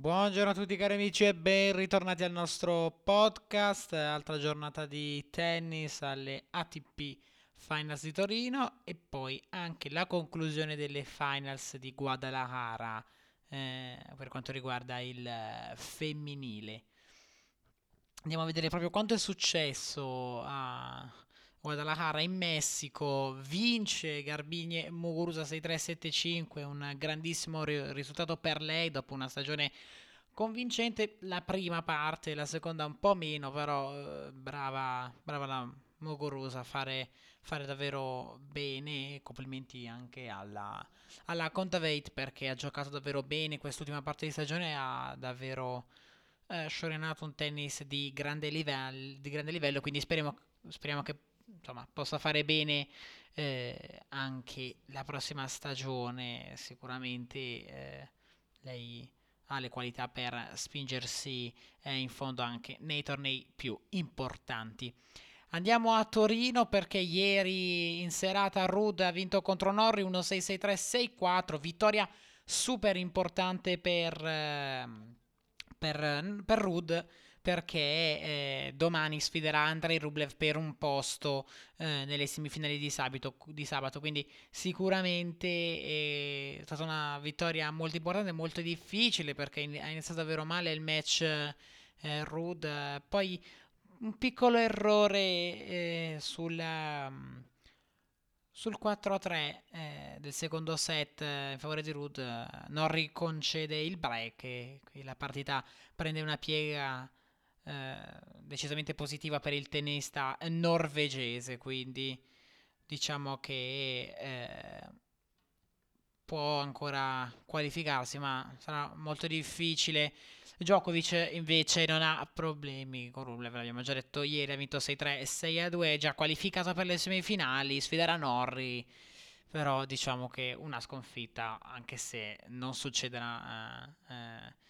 Buongiorno a tutti cari amici e ben ritornati al nostro podcast, altra giornata di tennis alle ATP Finals di Torino e poi anche la conclusione delle Finals di Guadalajara eh, per quanto riguarda il femminile. Andiamo a vedere proprio quanto è successo a Guadalajara in Messico, vince Garbine Muguruza 6-3-7-5, un grandissimo ri- risultato per lei dopo una stagione convincente, la prima parte, la seconda un po' meno, però eh, brava, brava la Muguruza a fare, fare davvero bene, complimenti anche alla, alla Contavate perché ha giocato davvero bene quest'ultima parte di stagione, ha davvero eh, sciorinato un tennis di grande, livello, di grande livello quindi speriamo, speriamo che insomma, possa fare bene eh, anche la prossima stagione. Sicuramente eh, lei ha le qualità per spingersi eh, in fondo anche nei tornei più importanti. Andiamo a Torino perché ieri in serata Rud ha vinto contro Norri 1-6-6-3-6-4, vittoria super importante per, ehm, per, per Rud perché eh, domani sfiderà Andrei Rublev per un posto eh, nelle semifinali di sabato, di sabato, quindi sicuramente eh, è stata una vittoria molto importante, molto difficile perché ha iniziato davvero male il match eh, Rud, poi un piccolo errore eh, sulla sul 4-3 eh, del secondo set eh, in favore di Rud eh, non riconcede il break e la partita prende una piega eh, decisamente positiva per il tennista norvegese, quindi diciamo che eh, può ancora qualificarsi, ma sarà molto difficile. Djokovic invece non ha problemi con Rublev, l'abbiamo già detto ieri, ha vinto 6-3 e 6-2, già qualificato per le semifinali, sfiderà Norri, però diciamo che una sconfitta, anche se non succederà... Eh, eh,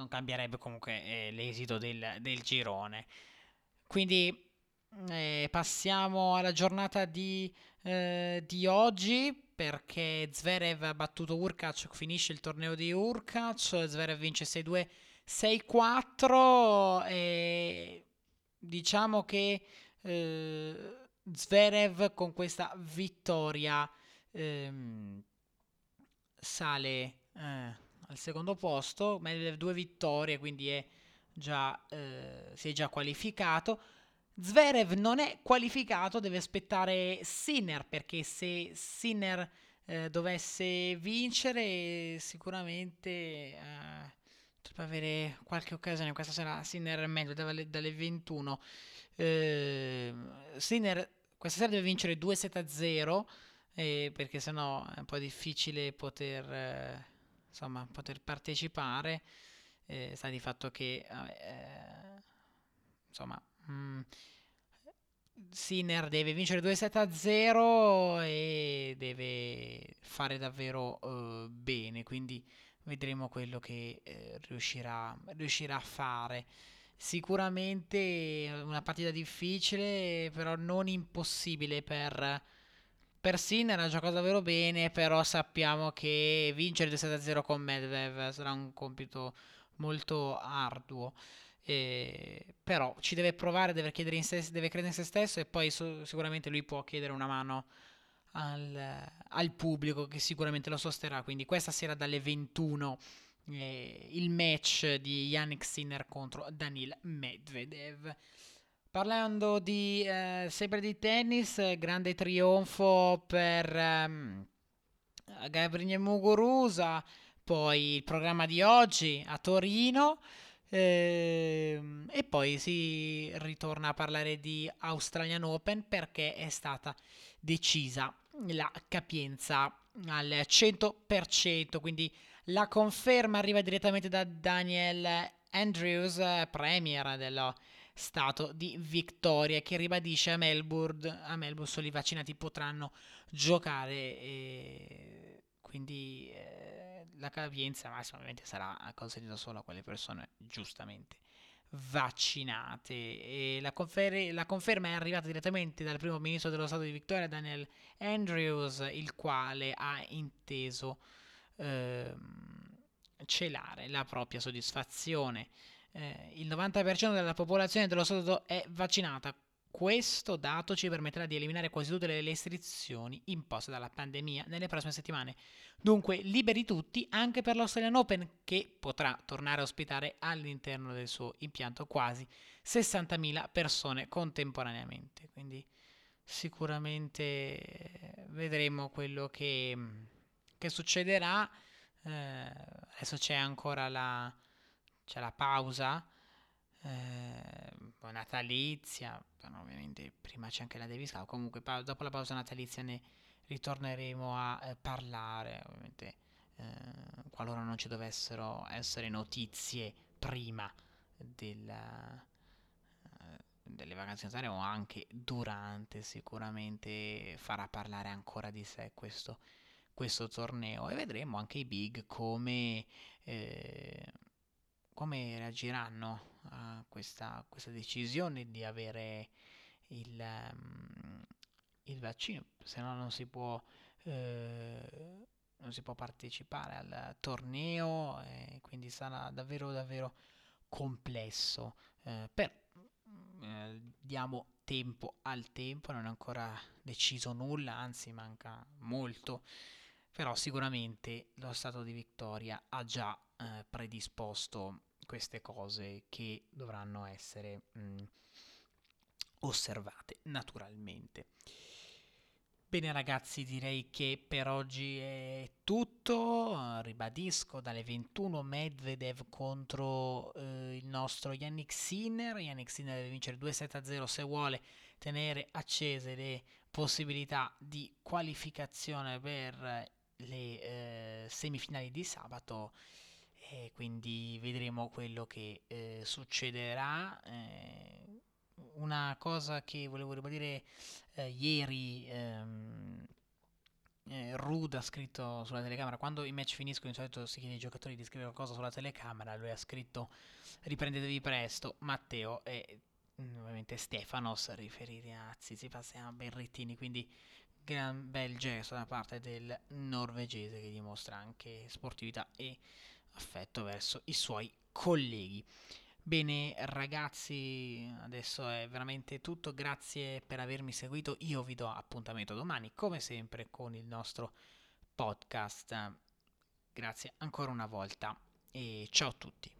non cambierebbe comunque eh, l'esito del, del, girone. Quindi eh, passiamo alla giornata di, eh, di, oggi perché Zverev ha battuto Urkac, finisce il torneo di Urkac, Zverev vince 6-2, 6-4 e diciamo che eh, Zverev con questa vittoria ehm, sale eh, al secondo posto, Medvedev due vittorie, quindi è già, eh, si è già qualificato. Zverev non è qualificato, deve aspettare Sinner, perché se Sinner eh, dovesse vincere sicuramente eh, potrebbe avere qualche occasione. Questa sera Sinner è meglio dalle, dalle 21. Eh, Sinner questa sera deve vincere 2-7-0 eh, perché sennò è un po' difficile poter eh, insomma, poter partecipare. Eh, sta di fatto che eh, insomma mh, mm, Sinner deve vincere 2-7-0 e deve fare davvero uh, bene, quindi vedremo quello che eh, riuscirà, riuscirà a fare. Sicuramente una partita difficile, però non impossibile per per Sinner ha giocato davvero bene, però sappiamo che vincere 2-0 con Medvedev sarà un compito molto arduo. Eh, però ci deve provare, deve, se, deve credere in se stesso e poi su, sicuramente lui può chiedere una mano al, al, pubblico che sicuramente lo sosterrà. Quindi questa sera dalle 21 eh, il match di Yannick Sinner contro Danil Medvedev. Parlando di eh, sempre di tennis, grande trionfo per ehm, Gabriele Muguruza, poi il programma di oggi a Torino ehm, e poi si ritorna a parlare di Australian Open perché è stata decisa la capienza al 100%, quindi la conferma arriva direttamente da Daniel Andrews, premier dello stato di vittoria che ribadisce a Melbourne, a Melbourne solo i vaccinati potranno giocare e quindi eh, la capienza massima ovviamente sarà consentita solo a quelle persone giustamente vaccinate e la, confer- la, conferma è arrivata direttamente dal primo ministro dello Stato di Victoria Daniel Andrews il quale ha inteso ehm, celare la propria soddisfazione. Eh, il 90% della popolazione dello Stato è vaccinata. Questo dato ci permetterà di eliminare quasi tutte le restrizioni imposte dalla pandemia nelle prossime settimane. Dunque, liberi tutti anche per l'Australian Open, che potrà tornare a ospitare all'interno del suo impianto quasi 60.000 persone contemporaneamente. Quindi, sicuramente vedremo quello che, che succederà. Eh, adesso c'è ancora la, c'è la pausa eh, natalizia, però ovviamente prima c'è anche la Davis Cup, comunque pa- dopo la pausa natalizia ne ritorneremo a eh, parlare, ovviamente eh, qualora non ci dovessero essere notizie prima della, eh, delle vacanze natali o anche durante, sicuramente farà parlare ancora di sé questo, questo torneo. E vedremo anche i big come eh, come reagiranno a questa, questa decisione di avere il, um, il, vaccino, se no non si può, eh, non si può partecipare al torneo e quindi sarà davvero davvero complesso. Eh, per, eh, diamo tempo al tempo, non è ancora deciso nulla, anzi manca molto, però sicuramente lo Stato di Vittoria ha già eh, predisposto queste cose che dovranno essere mh, mm, osservate naturalmente. Bene ragazzi, direi che per oggi è tutto. Ribadisco dalle 21 Medvedev contro eh, il nostro Yannick Sinner. Yannick Sinner deve vincere 2-7-0 se vuole tenere accese le possibilità di qualificazione per le eh, semifinali di sabato e quindi vedremo quello che eh, succederà. Eh, una cosa che volevo ribadire eh, ieri. Ehm, eh, Rude ha scritto sulla telecamera quando i match finiscono di solito si chiede ai giocatori di scrivere qualcosa sulla telecamera lui ha scritto riprendetevi presto Matteo e mm, ovviamente Stefanos riferire a Tsitsipas e a Berrettini quindi gran bel gesto da parte del norvegese che dimostra anche sportività e affetto verso i suoi colleghi. Bene ragazzi, adesso è veramente tutto, grazie per avermi seguito, io vi do appuntamento domani come sempre con il nostro podcast. Grazie ancora una volta e ciao a tutti.